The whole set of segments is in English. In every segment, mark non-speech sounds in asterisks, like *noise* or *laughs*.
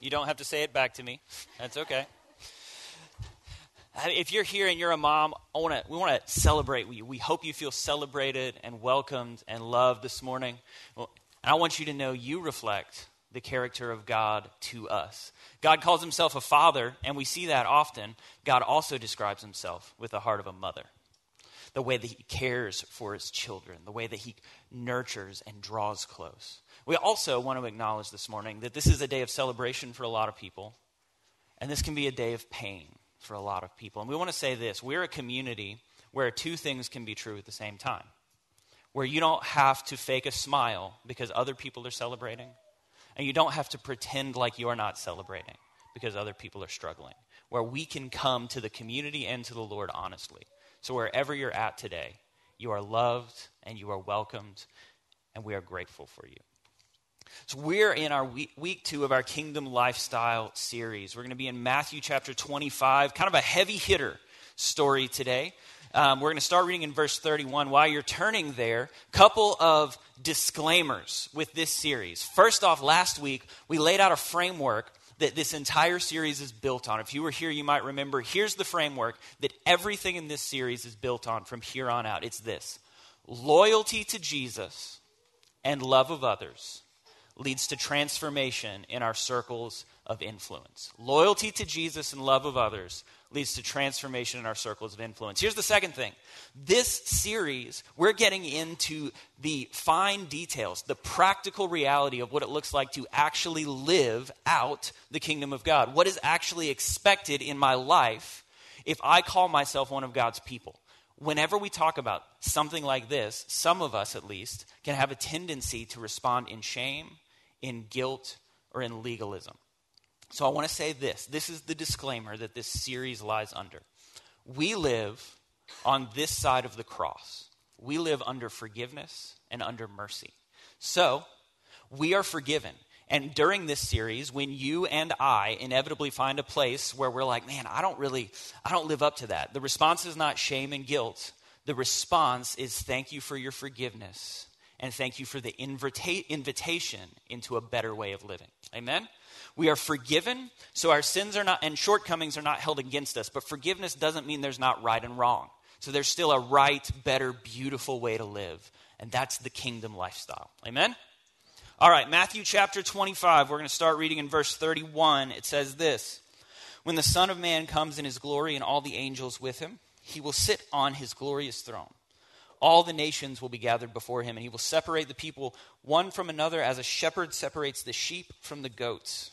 You don't have to say it back to me. That's okay. If you're here and you're a mom, I wanna, we want to celebrate you. We hope you feel celebrated and welcomed and loved this morning. Well, I want you to know you reflect the character of God to us. God calls himself a father, and we see that often. God also describes himself with the heart of a mother. The way that he cares for his children, the way that he nurtures and draws close. We also want to acknowledge this morning that this is a day of celebration for a lot of people, and this can be a day of pain for a lot of people. And we want to say this we're a community where two things can be true at the same time. Where you don't have to fake a smile because other people are celebrating, and you don't have to pretend like you are not celebrating because other people are struggling. Where we can come to the community and to the Lord honestly. So, wherever you're at today, you are loved and you are welcomed, and we are grateful for you. So, we're in our week, week, two of our Kingdom Lifestyle series. We're going to be in Matthew chapter 25, kind of a heavy hitter story today. Um, we're going to start reading in verse 31. While you're turning there, couple of disclaimers with this series. First off, last week we laid out a framework that this entire series is built on. If you were here, you might remember here's the framework that everything in this series is built on from here on out. It's this loyalty to Jesus and love of others leads to transformation in our circles of influence. Loyalty to Jesus and love of others leads to transformation in our circles of influence. Here's the second thing this series, we're getting into the fine details, the practical reality of what it looks like to actually live out the kingdom of God. What is actually expected in my life if I call myself one of God's people? Whenever we talk about something like this, some of us at least can have a tendency to respond in shame, in guilt, or in legalism. So I want to say this this is the disclaimer that this series lies under. We live on this side of the cross, we live under forgiveness and under mercy. So we are forgiven. And during this series, when you and I inevitably find a place where we're like, man, I don't really, I don't live up to that, the response is not shame and guilt. The response is thank you for your forgiveness and thank you for the invita- invitation into a better way of living. Amen? We are forgiven, so our sins are not, and shortcomings are not held against us. But forgiveness doesn't mean there's not right and wrong. So there's still a right, better, beautiful way to live. And that's the kingdom lifestyle. Amen? All right, Matthew chapter 25. We're going to start reading in verse 31. It says this When the Son of Man comes in his glory and all the angels with him, he will sit on his glorious throne. All the nations will be gathered before him, and he will separate the people one from another as a shepherd separates the sheep from the goats.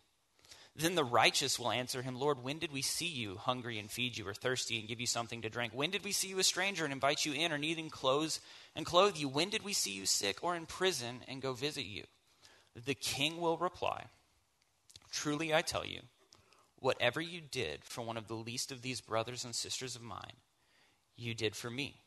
Then the righteous will answer him, Lord, when did we see you hungry and feed you, or thirsty and give you something to drink? When did we see you a stranger and invite you in, or needing clothes and clothe you? When did we see you sick or in prison and go visit you? The king will reply, Truly I tell you, whatever you did for one of the least of these brothers and sisters of mine, you did for me.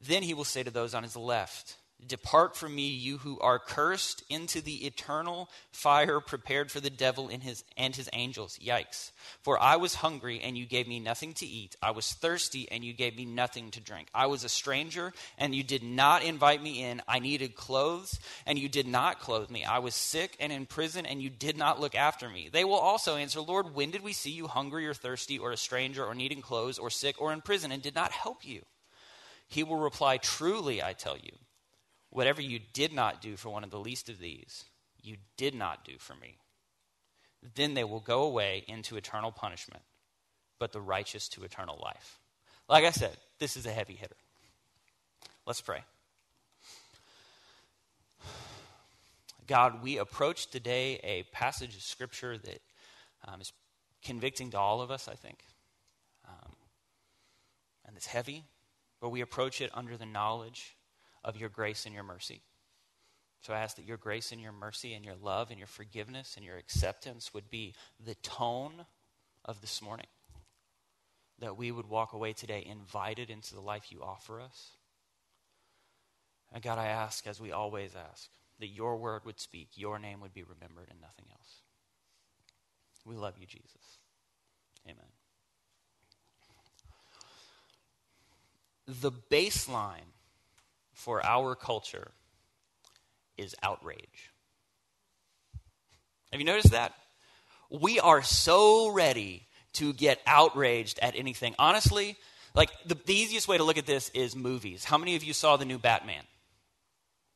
Then he will say to those on his left, Depart from me, you who are cursed, into the eternal fire prepared for the devil and his, and his angels. Yikes. For I was hungry, and you gave me nothing to eat. I was thirsty, and you gave me nothing to drink. I was a stranger, and you did not invite me in. I needed clothes, and you did not clothe me. I was sick and in prison, and you did not look after me. They will also answer, Lord, when did we see you hungry or thirsty, or a stranger, or needing clothes, or sick, or in prison, and did not help you? He will reply, Truly, I tell you Whatever you did not do for one of the least of these, you did not do for me. Then they will go away into eternal punishment, but the righteous to eternal life. Like I said, this is a heavy hitter. Let's pray. God, we approach today a passage of Scripture that um, is convicting to all of us, I think. Um, and it's heavy, but we approach it under the knowledge of your grace and your mercy. So I ask that your grace and your mercy and your love and your forgiveness and your acceptance would be the tone of this morning. That we would walk away today invited into the life you offer us. And God, I ask, as we always ask, that your word would speak, your name would be remembered, and nothing else. We love you, Jesus. Amen. The baseline for our culture is outrage. Have you noticed that? We are so ready to get outraged at anything. Honestly, like the, the, easiest way to look at this is movies. How many of you saw the new Batman?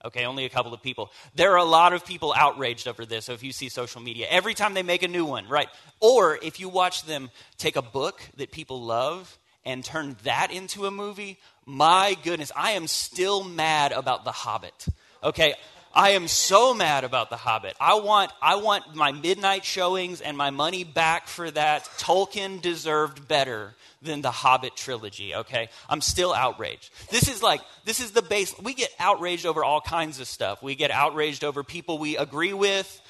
Okay, only a couple of people. There are a lot of people outraged over this. So if you see social media, every time they make a new one, right? Or if you watch them take a book that people love and turn that into a movie, my goodness, I am still mad about The Hobbit. Okay, I am so mad about The Hobbit. I want, I want my midnight showings and my money back for that. Tolkien deserved better than the Hobbit trilogy, okay? I'm still outraged. This is like, this is the base. We get outraged over all kinds of stuff. We get outraged over people we agree with,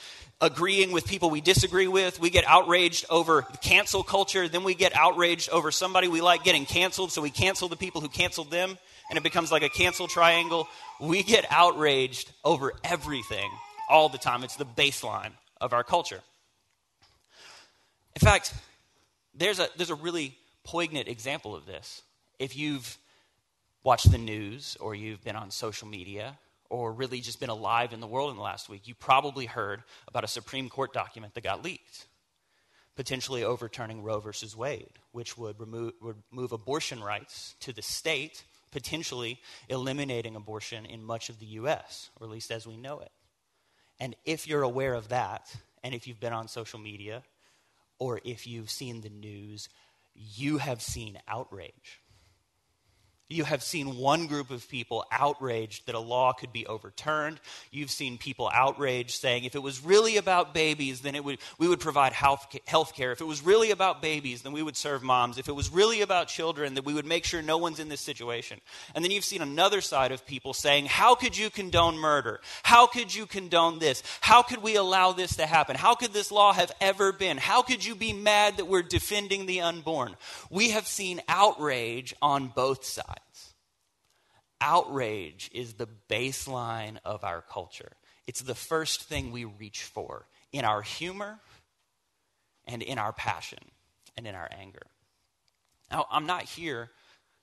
agreeing with people we disagree with. We get outraged over cancel culture. Then we get outraged over somebody we like getting canceled, so we cancel the people who canceled them, and it becomes like a cancel triangle. We get outraged over everything all the time. It's the baseline of our culture. In fact, there's a, there's a really poignant example of this. If you've watched the news or you've been on social media or really just been alive in the world in the last week, you probably heard about a Supreme Court document that got leaked, potentially overturning Roe versus Wade, which would remove, would move abortion rights to the state, potentially eliminating abortion in much of the U.S., or at least as we know it. And if you're aware of that, and if you've been on social media, or if you've seen the news, you have seen outrage. You have seen one group of people outraged that a law could be overturned. You've seen people outraged saying if it was really about babies, then it would, we would provide health, care. If it was really about babies, then we would serve moms. If it was really about children, then we would make sure no one's in this situation. And then you've seen another side of people saying, How could you condone murder? How could you condone this? How could we allow this to happen? How could this law have ever been? How could you be mad that we're defending the unborn? We have seen outrage on both sides outrage is the baseline of our culture. It's the first thing we reach for in our humor and in our passion and in our anger. Now, I'm not here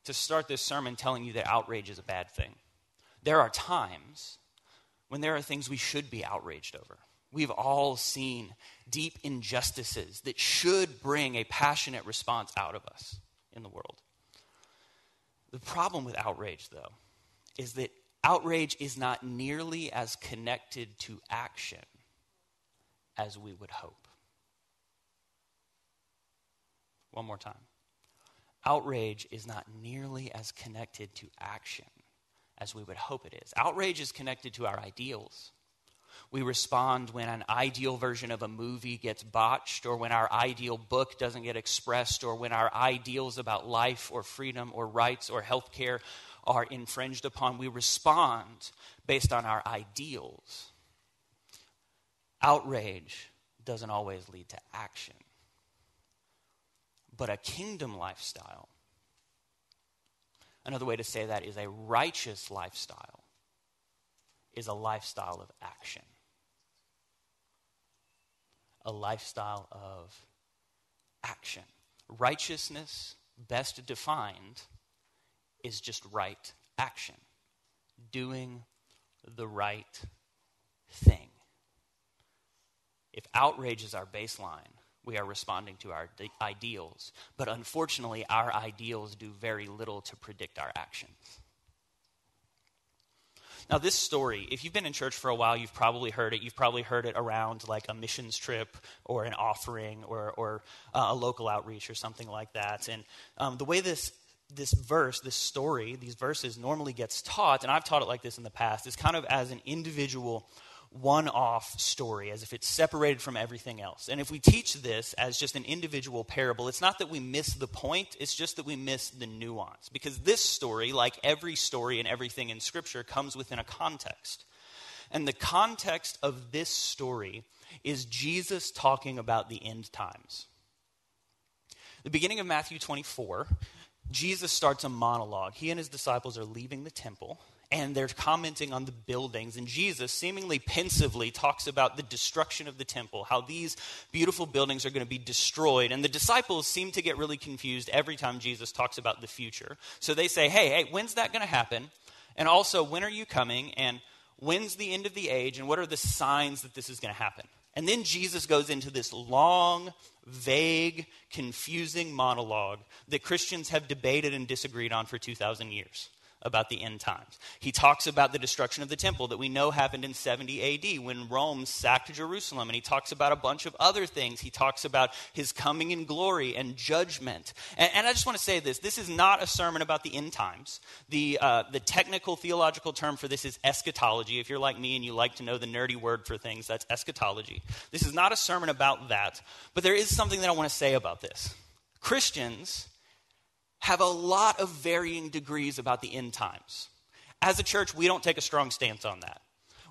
to start this sermon telling you that outrage is a bad thing. There are times when there are things we should be outraged over. We've all seen deep injustices that should bring a passionate response out of us in the world. The problem with outrage, though, is that outrage is not nearly as connected to action as we would hope. One more time. Outrage is not nearly as connected to action as we would hope it is. Outrage is connected to our ideals. We respond when an ideal version of a movie gets botched, or when our ideal book doesn't get expressed, or when our ideals about life or freedom or rights or health care are infringed upon, we respond based on our ideals. Outrage doesn't always lead to action. But a kingdom lifestyle, another way to say that is a righteous lifestyle, is a lifestyle of action. A lifestyle of action. Righteousness, best defined, is just right action, doing the right thing. If outrage is our baseline, we are responding to our ideals. But unfortunately, our ideals do very little to predict our actions. Now, this story, if you've been in church for a while, you've probably heard it. You've probably heard it around like a missions trip or an offering or, or uh, a local outreach or something like that. And um, the way this this verse, this story, these verses normally gets taught, and I've taught it like this in the past, is kind of as an individual one off story, as if it's separated from everything else. And if we teach this as just an individual parable, it's not that we miss the point, it's just that we miss the nuance. Because this story, like every story and everything in Scripture, comes within a context. And the context of this story is Jesus talking about the end times. The beginning of Matthew 24, Jesus starts a monologue. He and his disciples are leaving the temple and they're commenting on the buildings. And Jesus, seemingly pensively, talks about the destruction of the temple, how these beautiful buildings are going to be destroyed. And the disciples seem to get really confused every time Jesus talks about the future. So they say, Hey, hey, when's that going to happen? And also, when are you coming? And when's the end of the age? And what are the signs that this is going to happen? And then Jesus goes into this long, vague, confusing monologue that Christians have debated and disagreed on for 2,000 years about the end times. He talks about the destruction of the temple that we know happened in 70 AD when Rome sacked Jerusalem. And he talks about a bunch of other things. He talks about his coming in glory and judgment. And, and I just want to say this this is not a sermon about the end times. The, uh, the technical theological term for this is eschatology. If you're like me and you like to know the nerdy word for things, that's eschatology. This is not a sermon about that. But there is something that I want to say about this. Christians have a lot of varying degrees about the end times. As a church, we don't take a strong stance on that.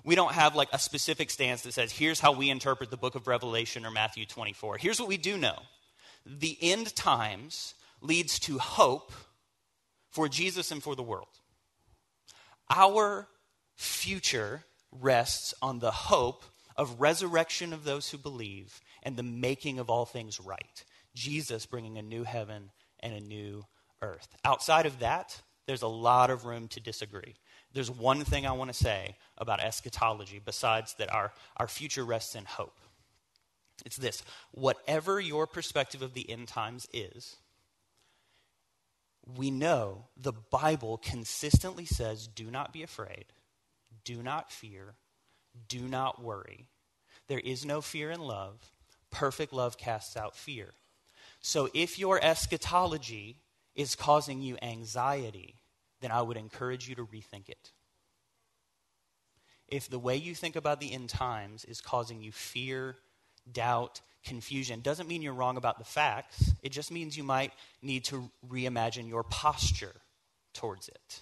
We don't have like a specific stance that says, here's how we interpret the book of Revelation or Matthew 24. Here's what we do know the end times leads to hope for Jesus and for the world. Our future rests on the hope of resurrection of those who believe and the making of all things right. Jesus bringing a new heaven and a new earth. Outside of that, there's a lot of room to disagree. There's one thing I want to say about eschatology besides that our, our future rests in hope. It's this whatever your perspective of the end times is, we know the Bible consistently says do not be afraid, do not fear, do not worry. There is no fear in love. Perfect love casts out fear. So if your eschatology is causing you anxiety, then I would encourage you to rethink it. If the way you think about the end times is causing you fear, doubt, confusion, doesn't mean you're wrong about the facts. It just means you might need to reimagine your posture towards it.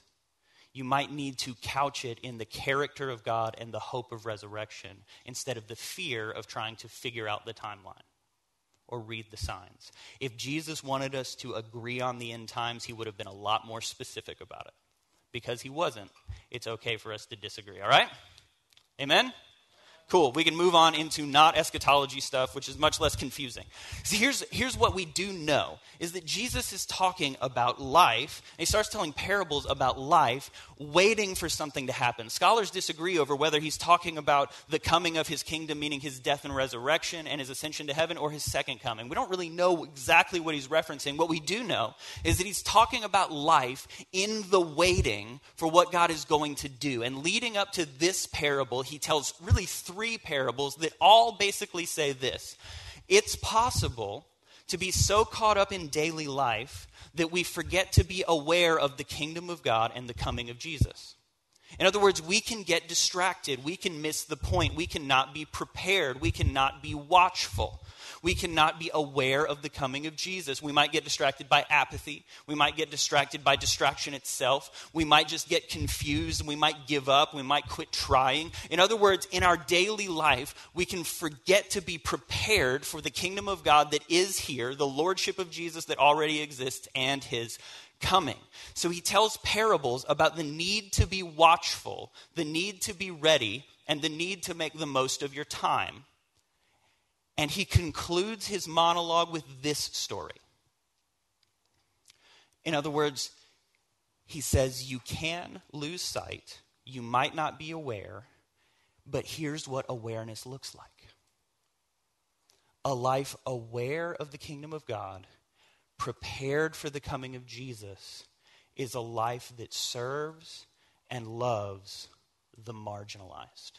You might need to couch it in the character of God and the hope of resurrection instead of the fear of trying to figure out the timeline or read the signs. If Jesus wanted us to agree on the end times, he would have been a lot more specific about it. Because he wasn't, it's okay for us to disagree, all right? Amen? Cool. We can move on into not eschatology stuff, which is much less confusing. See, here's, here's what we do know is that Jesus is talking about life, he starts telling parables about life, waiting for something to happen. Scholars disagree over whether he's talking about the coming of his kingdom, meaning his death and resurrection and his ascension to heaven, or his second coming. We don't really know exactly what he's referencing. What we do know is that he's talking about life in the waiting for what God is going to do. And leading up to this parable, he tells really three parables that all basically say this it's possible to be so caught up in daily life that we forget to be aware of the kingdom of God and the coming of Jesus. In other words, we can get distracted. We can miss the point. We cannot be prepared. We cannot be watchful. We cannot be aware of the coming of Jesus. We might get distracted by apathy. We might get distracted by distraction itself. We might just get confused we might give up. We might quit trying. In other words, in our daily life, we can forget to be prepared for the kingdom of God that is here, the lordship of Jesus that already exists, and his coming. So he tells parables about the need to be watchful, the need to be ready, and the need to make the most of your time. And he concludes his monologue with this story. In other words, he says, You can lose sight, you might not be aware, but here's what awareness looks like a life aware of the kingdom of God prepared for the coming of Jesus is a life that serves and loves the marginalized.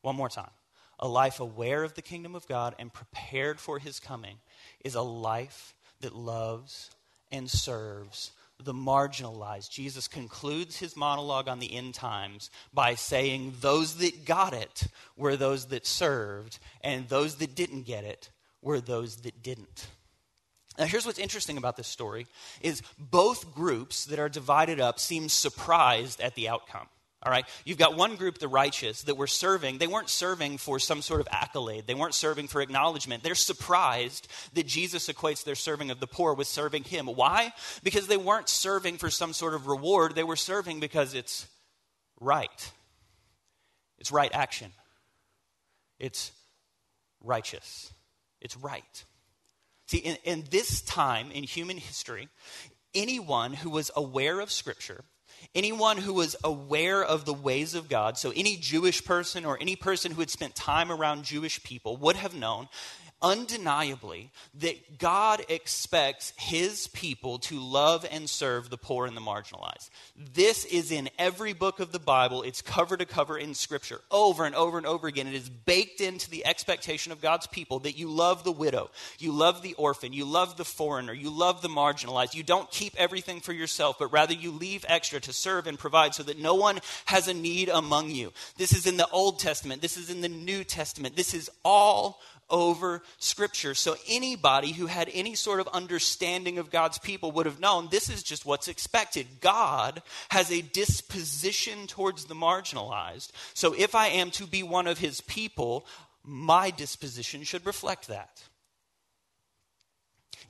One more time. A life aware of the kingdom of God and prepared for his coming is a life that loves and serves the marginalized. Jesus concludes his monologue on the end times by saying, Those that got it were those that served, and those that didn't get it were those that didn't. Now, here's what's interesting about this story is both groups that are divided up seem surprised at the outcome. All right? You've got one group, the righteous, that were serving. They weren't serving for some sort of accolade, they weren't serving for acknowledgement. They're surprised that Jesus equates their serving of the poor with serving him. Why? Because they weren't serving for some sort of reward, they were serving because it's right. It's right action, it's righteous, it's right. See, in, in this time in human history, anyone who was aware of Scripture, anyone who was aware of the ways of God, so any Jewish person or any person who had spent time around Jewish people would have known undeniably that God expects his people to love and serve the poor and the marginalized. This is in every book of the Bible. It's cover to cover in Scripture over and over and over again. It is baked into the expectation of God's people that you love the widow, you love the orphan, you love the foreigner, you love the marginalized. You don't keep everything for yourself, but rather you leave extra to serve and provide so that no one has a need among you. This is in the Old Testament, this is in the New Testament. This is all over Scripture. So anybody who had any sort of understanding of God's people would have known this is just what's expected. God has a disposition towards the marginalized. So if I am to be one of his people, my disposition should reflect that.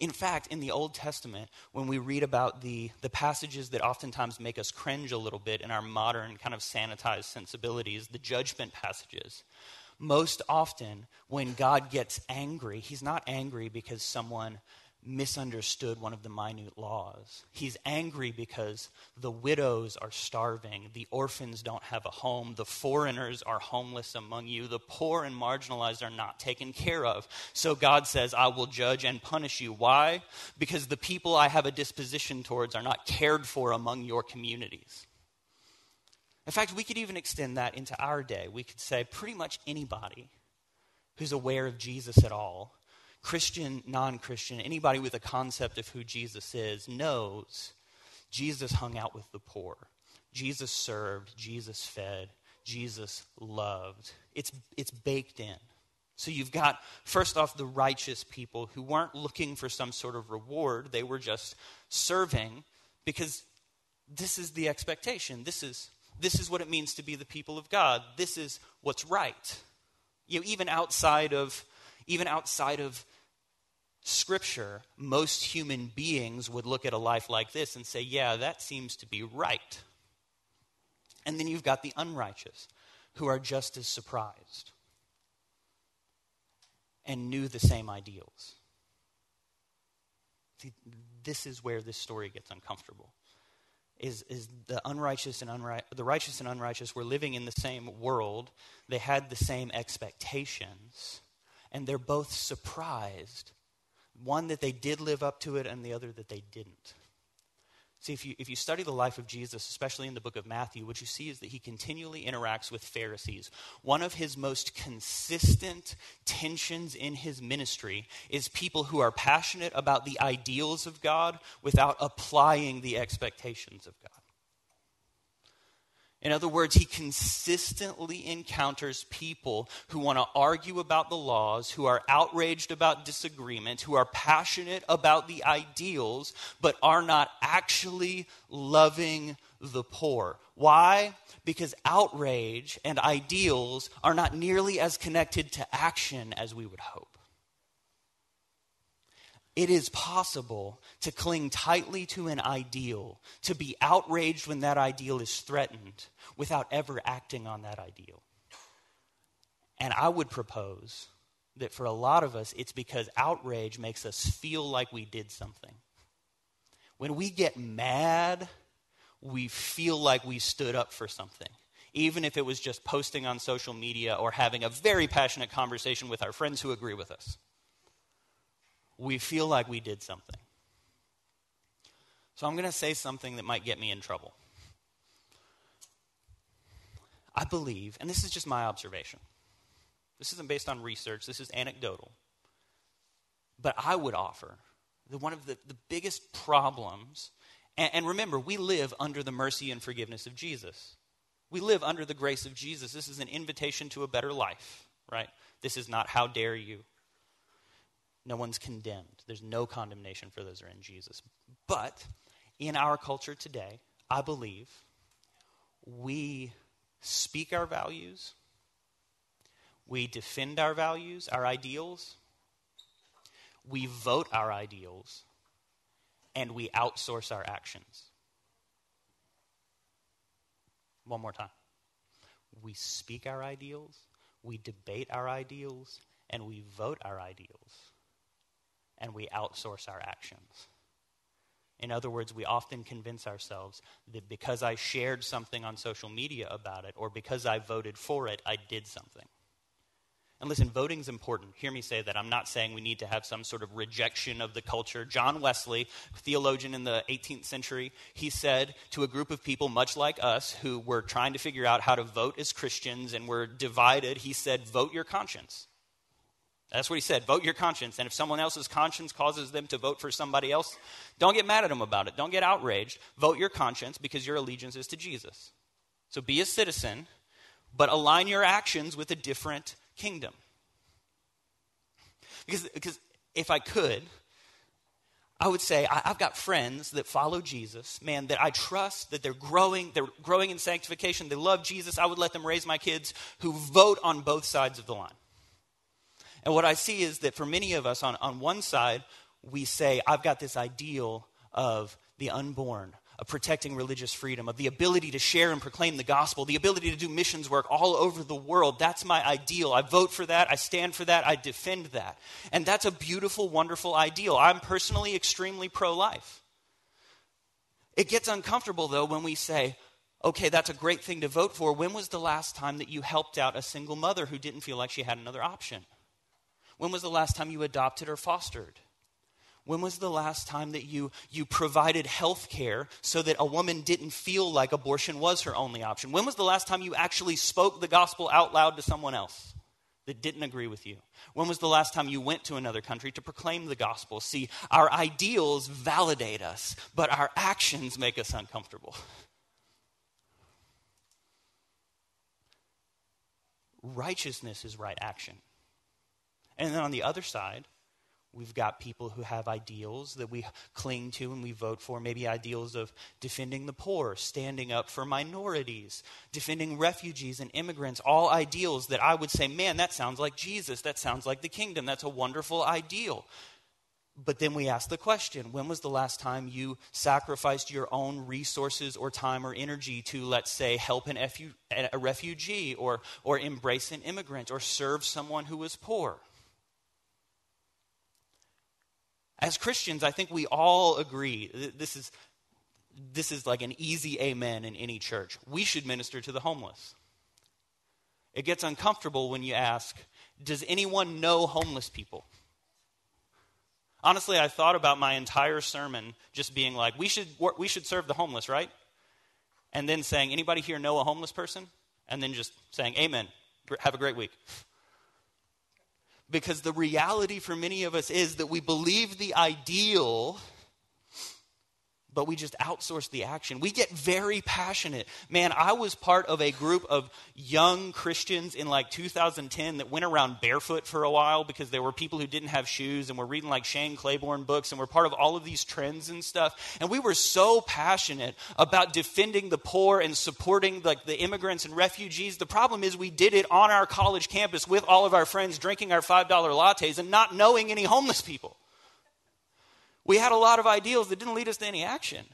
In fact, in the Old Testament, when we read about the, the passages that oftentimes make us cringe a little bit in our modern kind of sanitized sensibilities, the judgment passages, most often when God gets angry, he's not angry because someone misunderstood one of the minute laws. He's angry because the widows are starving, the orphans don't have a home, the foreigners are homeless among you, the poor and marginalized are not taken care of. So God says, I will judge and punish you. Why? Because the people I have a disposition towards are not cared for among your communities. In fact, we could even extend that into our day. We could say pretty much anybody who's aware of Jesus at all, Christian, non Christian, anybody with a concept of who Jesus is, knows Jesus hung out with the poor. Jesus served, Jesus fed, Jesus loved. It's, it's baked in. So you've got, first off, the righteous people who weren't looking for some sort of reward. They were just serving because this is the expectation. This is this is what it means to be the people of God. This is what's right. You know, even outside of even outside of scripture, most human beings would look at a life like this and say, "Yeah, that seems to be right." And then you've got the unrighteous who are just as surprised and knew the same ideals. See, this is where this story gets uncomfortable is, is the unrighteous and unri- the righteous and unrighteous were living in the same world. They had the same expectations, and they're both surprised. One that they did live up to it, and the other that they didn't. See, if you, if you study the life of Jesus, especially in the book of Matthew, what you see is that he continually interacts with Pharisees. One of his most consistent tensions in his ministry is people who are passionate about the ideals of God without applying the expectations of God. In other words, he consistently encounters people who want to argue about the laws, who are outraged about disagreement, who are passionate about the ideals, but are not actually loving the poor. Why? Because outrage and ideals are not nearly as connected to action as we would hope it is possible to cling tightly to an ideal, to be outraged when that ideal is threatened without ever acting on that ideal. And I would propose that for a lot of us, it's because outrage makes us feel like we did something. When we get mad, we feel like we stood up for something, even if it was just posting on social media or having a very passionate conversation with our friends who agree with us we feel like we did something. So I'm going to say something that might get me in trouble. I believe, and this is just my observation, this isn't based on research, this is anecdotal, but I would offer that one of the, the biggest problems, and, and remember, we live under the mercy and forgiveness of Jesus. We live under the grace of Jesus. This is an invitation to a better life, right? This is not how dare you. No one's condemned. There's no condemnation for those who are in Jesus. But in our culture today, I believe we speak our values, we defend our values, our ideals, we vote our ideals, and we outsource our actions. One more time. We speak our ideals, we debate our ideals, and we vote our ideals, and we outsource our actions. In other words, we often convince ourselves that because I shared something on social media about it or because I voted for it, I did something. And listen, voting's important. Hear me say that. I'm not saying we need to have some sort of rejection of the culture. John Wesley, theologian in the 18th century, he said to a group of people much like us who were trying to figure out how to vote as Christians and were divided, he said, Vote your conscience. That's what he said. Vote your conscience. And if someone else's conscience causes them to vote for somebody else, don't get mad at them about it. Don't get outraged. Vote your conscience because your allegiance is to Jesus. So be a citizen, but align your actions with a different kingdom. Because, because if I could, I would say I, have got friends that follow Jesus, man, that I trust that they're growing, they're growing in sanctification, they love Jesus. I would let them raise my kids who vote on both sides of the line. And what I see is that for many of us, on, on one side, we say, I've got this ideal of the unborn, of protecting religious freedom, of the ability to share and proclaim the gospel, the ability to do missions work all over the world. That's my ideal. I vote for that. I stand for that. I defend that. And that's a beautiful, wonderful ideal. I'm personally extremely pro life. It gets uncomfortable, though, when we say, okay, that's a great thing to vote for. When was the last time that you helped out a single mother who didn't feel like she had another option? When was the last time you adopted or fostered? When was the last time that you, you provided health care so that a woman didn't feel like abortion was her only option? When was the last time you actually spoke the gospel out loud to someone else that didn't agree with you? When was the last time you went to another country to proclaim the gospel? See, our ideals validate us, but our actions make us uncomfortable. *laughs* Righteousness is right action. And then on the other side, we've got people who have ideals that we cling to and we vote for, maybe ideals of defending the poor, standing up for minorities, defending refugees and immigrants, all ideals that I would say, man, that sounds like Jesus. That sounds like the kingdom. That's a wonderful ideal. But then we ask the question when was the last time you sacrificed your own resources or time or energy to, let's say, help an a refugee or, or embrace an immigrant or serve someone who was poor? As Christians, I think we all agree this is, this is like an easy amen in any church. We should minister to the homeless. It gets uncomfortable when you ask, Does anyone know homeless people? Honestly, I thought about my entire sermon just being like, we should, we should serve the homeless, right? And then saying, anybody here know a homeless person? And then just saying, amen. Have a great week. Because the reality for many of us is that we believe the ideal but we just outsource the action. We get very passionate. Man, I was part of a group of young Christians in like 2010 that went around barefoot for a while because there were people who didn't have shoes and were reading like Shane Claiborne books and were part of all of these trends and stuff. And we were so passionate about defending the poor and supporting like the immigrants and refugees. The problem is we did it on our college campus with all of our friends drinking our $5 lattes and not knowing any homeless people. We had a lot of ideals that didn't lead us to any action.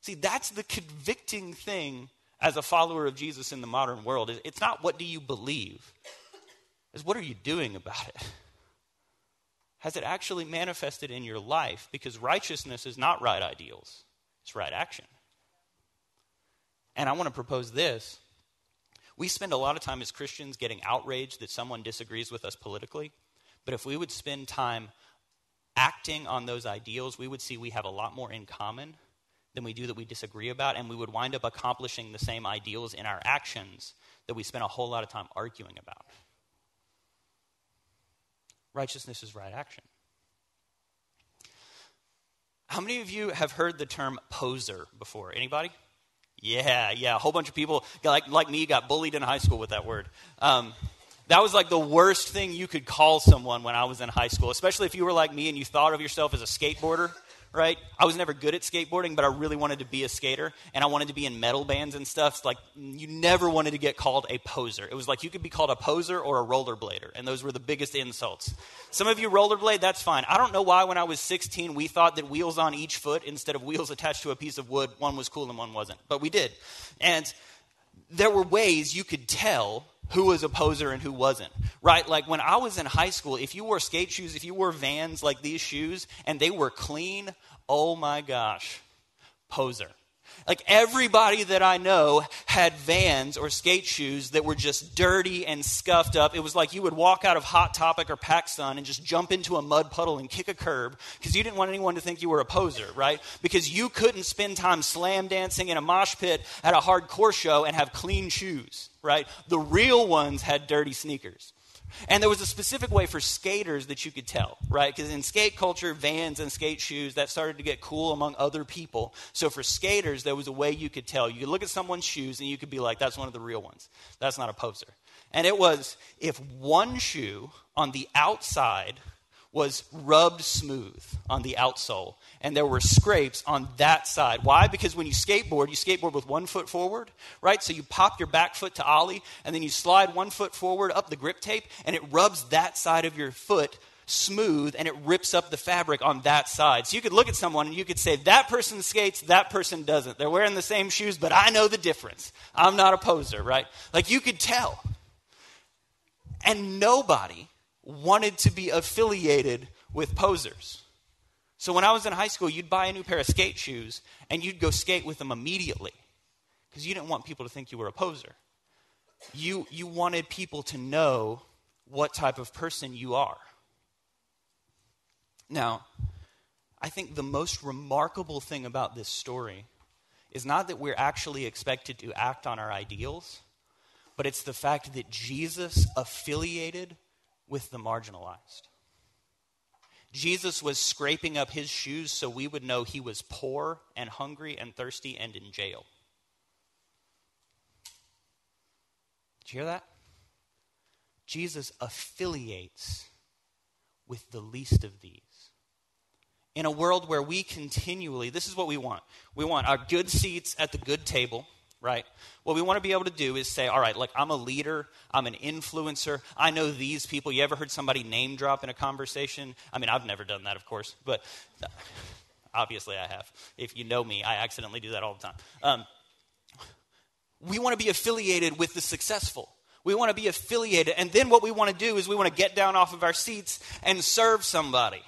See, that's the convicting thing as a follower of Jesus in the modern world. It's not what do you believe, it's what are you doing about it? Has it actually manifested in your life? Because righteousness is not right ideals, it's right action. And I want to propose this. We spend a lot of time as Christians getting outraged that someone disagrees with us politically. But if we would spend time acting on those ideals, we would see we have a lot more in common than we do that we disagree about, and we would wind up accomplishing the same ideals in our actions that we spend a whole lot of time arguing about. Righteousness is right action. How many of you have heard the term poser before? Anybody? Yeah, yeah. A whole bunch of people, like, like me, got bullied in high school with that word. Um, that was like the worst thing you could call someone when I was in high school, especially if you were like me and you thought of yourself as a skateboarder, right? I was never good at skateboarding, but I really wanted to be a skater, and I wanted to be in metal bands and stuff. like, you never wanted to get called a poser. It was like you could be called a poser or a rollerblader, and those were the biggest insults. Some of you rollerblade, that's fine. I don't know why when I was 16 we thought that wheels on each foot instead of wheels attached to a piece of wood, one was cool and one wasn't, but we did. And there were ways you could tell who was a poser and who wasn't, right? Like when I was in high school, if you wore skate shoes, if you wore vans like these shoes, and they were clean, oh my gosh, poser. Like everybody that I know had vans or skate shoes that were just dirty and scuffed up. It was like you would walk out of Hot Topic or PacSun and just jump into a mud puddle and kick a curb because you didn't want anyone to think you were a poser, right? Because you couldn't spend time slam dancing in a mosh pit at a hardcore show and have clean shoes, right? The real ones had dirty sneakers. And there was a specific way for skaters that you could tell, right? Because in skate culture, vans and skate shoes, that started to get cool among other people. So for skaters, there was a way you could tell. You could look at someone's shoes and you could be like, that's one of the real ones. That's not a poser. And it was if one shoe on the outside was rubbed smooth on the outsole, and there were scrapes on that side. Why? Because when you skateboard, you skateboard with one foot forward, right? So you pop your back foot to ollie, and then you slide one foot forward up the grip tape, and it rubs that side of your foot smooth and it rips up the fabric on that side. So you could look at someone and you could say, that person skates, that person doesn't. They're wearing the same shoes, but I know the difference. I'm not a poser, right? Like you could tell. And nobody wanted to be affiliated with posers. So when I was in high school, you'd buy a new pair of skate shoes and you'd go skate with them immediately because you didn't want people to think you were a poser. You, you wanted people to know what type of person you are. Now, I think the most remarkable thing about this story is not that we're actually expected to act on our ideals, but it's the fact that Jesus affiliated with the marginalized. Jesus was scraping up his shoes so we would know he was poor and hungry and thirsty and in jail. Did you hear that? Jesus affiliates with the least of these. In a world where we continually, this is what we want. We want our good seats at the good table right? What we want to be able to do is say, all right, like I'm a leader, I'm an influencer, I know these people. You ever heard somebody name drop in a conversation? I mean, I've never done that, of course, but *laughs* obviously I have. If you know me, I accidentally do that all the time. Um, we want to be affiliated with the successful. We want to be affiliated. And then what we want to do is we want to get down off of our seats and serve somebody.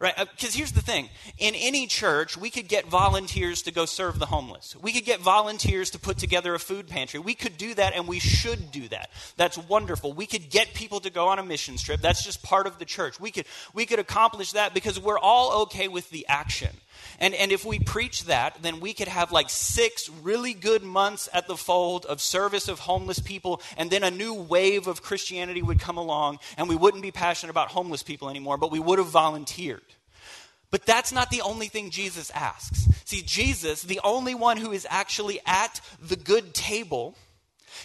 Right? Because uh, here's the thing in any church, we could get volunteers to go serve the homeless. We could get volunteers to put together a food pantry. We could do that, and we should do that. That's wonderful. We could get people to go on a mission trip. That's just part of the church. We could, we could accomplish that because we're all okay with the action. And, and if we preach that, then we could have like six really good months at the fold of service of homeless people, and then a new wave of Christianity would come along, and we wouldn't be passionate about homeless people anymore, but we would have volunteered. But that's not the only thing Jesus asks. See, Jesus, the only one who is actually at the good table,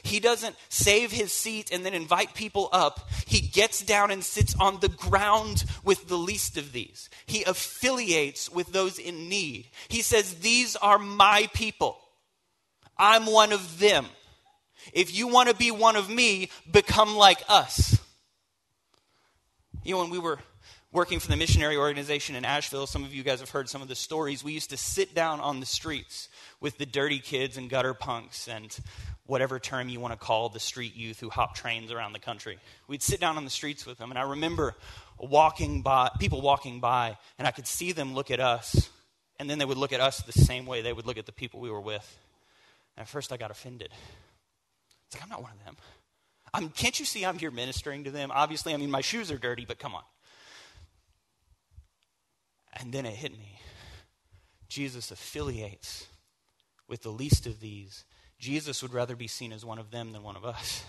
he doesn't save his seat and then invite people up. He gets down and sits on the ground with the least of these. He affiliates with those in need. He says, These are my people. I'm one of them. If you want to be one of me, become like us. You know, when we were working for the missionary organization in Asheville, some of you guys have heard some of the stories. We used to sit down on the streets with the dirty kids and gutter punks and whatever term you want to call the street youth who hop trains around the country. We'd sit down on the streets with them, and I remember walking by, people walking by, and I could see them look at us, and then they would look at us the same way they would look at the people we were with. And at first, I got offended. It's like, I'm not one of them. I'm, can't you see I'm here ministering to them? Obviously, I mean, my shoes are dirty, but come on. And then it hit me. Jesus affiliates with the least of these Jesus would rather be seen as one of them than one of us.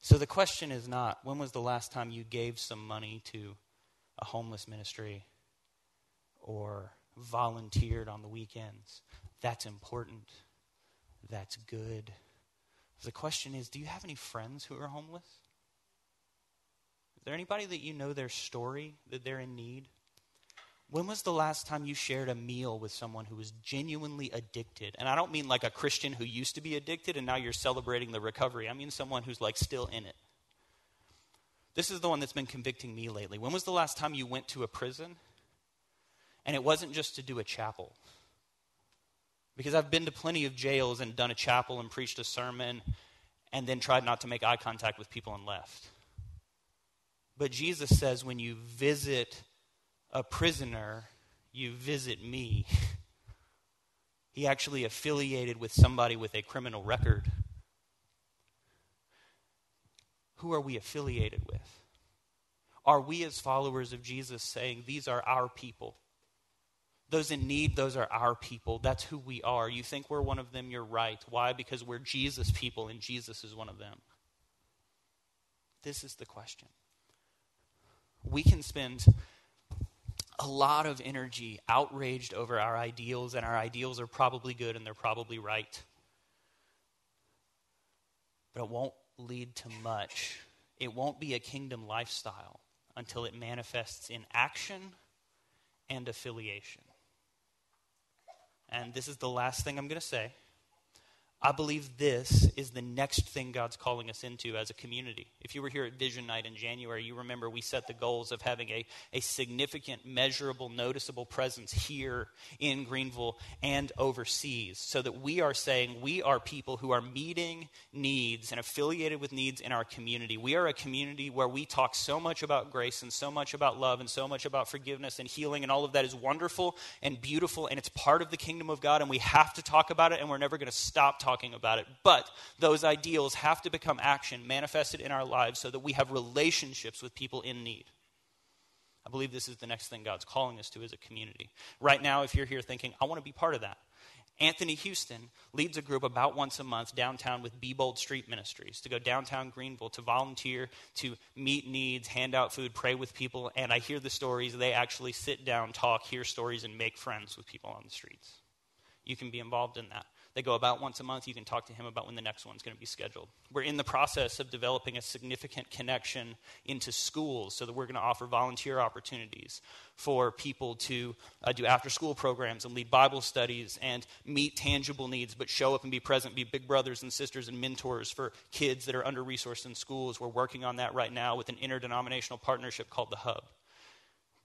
So the question is not when was the last time you gave some money to a homeless ministry or volunteered on the weekends? That's important. That's good. The question is do you have any friends who are homeless? Is there anybody that you know their story, that they're in need? When was the last time you shared a meal with someone who was genuinely addicted? And I don't mean like a Christian who used to be addicted and now you're celebrating the recovery. I mean someone who's like still in it. This is the one that's been convicting me lately. When was the last time you went to a prison? And it wasn't just to do a chapel. Because I've been to plenty of jails and done a chapel and preached a sermon and then tried not to make eye contact with people and left. But Jesus says when you visit a prisoner, you visit me. *laughs* he actually affiliated with somebody with a criminal record. Who are we affiliated with? Are we, as followers of Jesus, saying, These are our people? Those in need, those are our people. That's who we are. You think we're one of them, you're right. Why? Because we're Jesus people, and Jesus is one of them. This is the question. We can spend a lot of energy outraged over our ideals, and our ideals are probably good and they're probably right. But it won't lead to much. It won't be a kingdom lifestyle until it manifests in action and affiliation. And this is the last thing I'm going to say. I believe this is the next thing God's calling us into as a community. If you were here at Vision Night in January, you remember we set the goals of having a, a significant, measurable, noticeable presence here in Greenville and overseas, so that we are saying we are people who are meeting needs and affiliated with needs in our community. We are a community where we talk so much about grace and so much about love and so much about forgiveness and healing, and all of that is wonderful and beautiful, and it's part of the kingdom of God, and we have to talk about it, and we're never going to stop talking about it. But those ideals have to become action manifested in our lives so that we have relationships with people in need. I believe this is the next thing God's calling us to as a community. Right now, if you're here thinking, I want to be part of that, Anthony Houston leads a group about once a month downtown with Be Bold Street Ministries to go downtown Greenville to volunteer, to meet needs, hand out food, pray with people. And I hear the stories. They actually sit down, talk, hear stories, and make friends with people on the streets. You can be involved in that. They go about once a month. You can talk to him about when the next one's going to be scheduled. We're in the process of developing a significant connection into schools so that we're going to offer volunteer opportunities for people to uh, do after school programs and lead Bible studies and meet tangible needs, but show up and be present, be big brothers and sisters and mentors for kids that are under resourced in schools. We're working on that right now with an interdenominational partnership called The Hub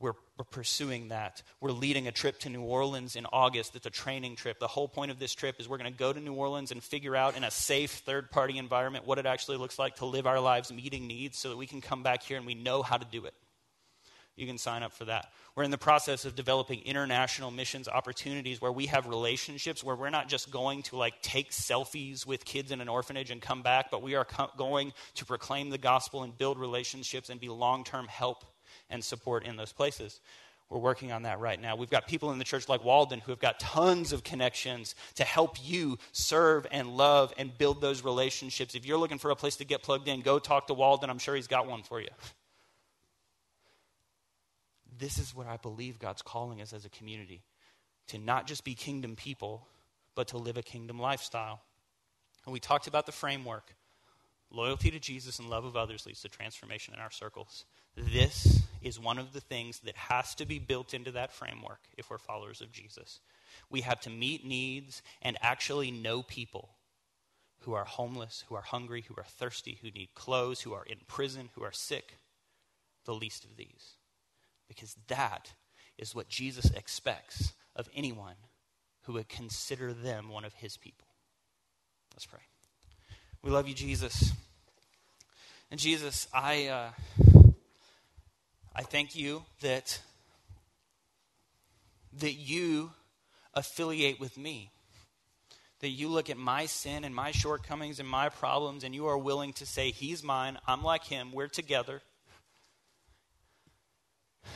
we're, we're, pursuing that. We're leading a trip to New Orleans in August. It's a training trip. The whole point of this trip is we're going to go to New Orleans and figure out in a safe third party environment what it actually looks like to live our lives meeting needs so that we can come back here and we know how to do it. You can sign up for that. We're in the process of developing international missions opportunities where we have relationships where we're not just going to like take selfies with kids in an orphanage and come back, but we are co- going to proclaim the gospel and build relationships and be long term help and support in those places. We're working on that right now. We've got people in the church like Walden who have got tons of connections to help you serve and love and build those relationships. If you're looking for a place to get plugged in, go talk to Walden. I'm sure he's got one for you. This is what I believe God's calling us as a community to not just be kingdom people, but to live a kingdom lifestyle. And we talked about the framework. Loyalty to Jesus and love of others leads to transformation in our circles. This is one of the things that has to be built into that framework if we're followers of Jesus. We have to meet needs and actually know people who are homeless, who are hungry, who are thirsty, who need clothes, who are in prison, who are sick, the least of these. Because that is what Jesus expects of anyone who would consider them one of his people. Let's pray. We love you, Jesus. And Jesus, I. Uh, thank you that, that you affiliate with me. That you look at my sin and my shortcomings and my problems, and you are willing to say, He's mine, I'm like Him, we're together.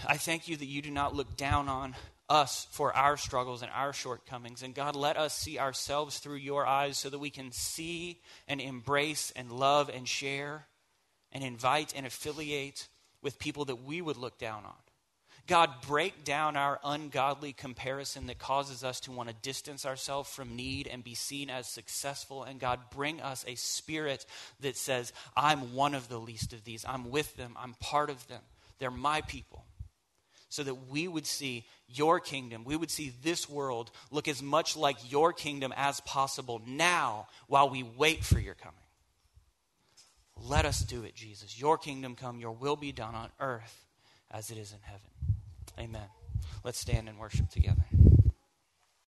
I thank you that you do not look down on us for our struggles and our shortcomings. And God, let us see ourselves through your eyes so that we can see and embrace and love and share and invite and affiliate with people that we would look down on. God, break down our ungodly comparison that causes us to want to distance ourselves from need and be seen as successful. And God, bring us a spirit that says, I'm one of the least of these. I'm with them. I'm part of them. They're my people. So that we would see your kingdom, we would see this world look as much like your kingdom as possible now while we wait for your coming. Let us do it, Jesus. Your kingdom come, your will be done on earth as it is in heaven. Amen. Let's stand and worship together.